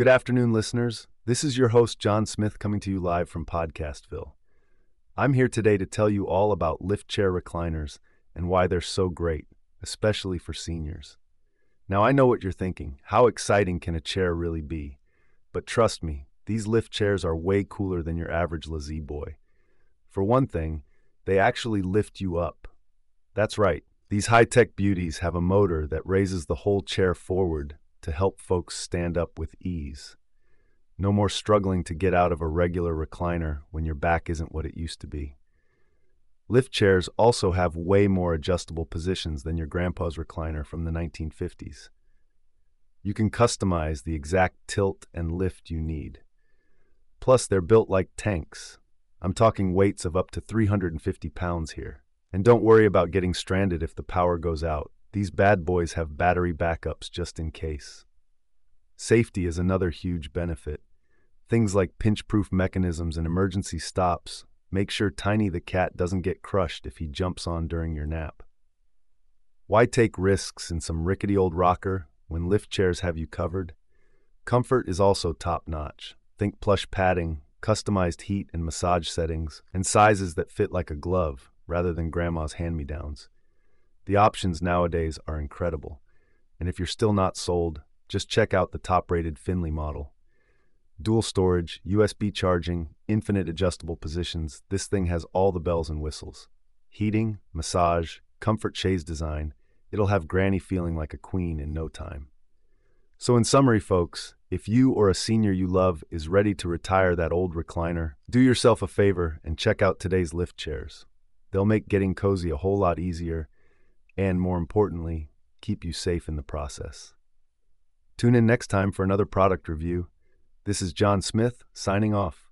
Good afternoon, listeners. This is your host, John Smith, coming to you live from Podcastville. I'm here today to tell you all about lift chair recliners and why they're so great, especially for seniors. Now, I know what you're thinking. How exciting can a chair really be? But trust me, these lift chairs are way cooler than your average La-Z-Boy. For one thing, they actually lift you up. That's right, these high tech beauties have a motor that raises the whole chair forward to help folks stand up with ease. No more struggling to get out of a regular recliner when your back isn't what it used to be. Lift chairs also have way more adjustable positions than your grandpa's recliner from the 1950s. You can customize the exact tilt and lift you need. Plus, they're built like tanks. I'm talking weights of up to 350 pounds here. And don't worry about getting stranded if the power goes out. These bad boys have battery backups just in case. Safety is another huge benefit. Things like pinch proof mechanisms and emergency stops make sure Tiny the cat doesn't get crushed if he jumps on during your nap. Why take risks in some rickety old rocker when lift chairs have you covered? Comfort is also top notch. Think plush padding, customized heat and massage settings, and sizes that fit like a glove rather than grandma's hand me downs. The options nowadays are incredible. And if you're still not sold, just check out the top rated Finley model. Dual storage, USB charging, infinite adjustable positions, this thing has all the bells and whistles. Heating, massage, comfort chaise design, it'll have Granny feeling like a queen in no time. So, in summary, folks, if you or a senior you love is ready to retire that old recliner, do yourself a favor and check out today's lift chairs. They'll make getting cozy a whole lot easier and, more importantly, keep you safe in the process. Tune in next time for another product review. This is John Smith signing off.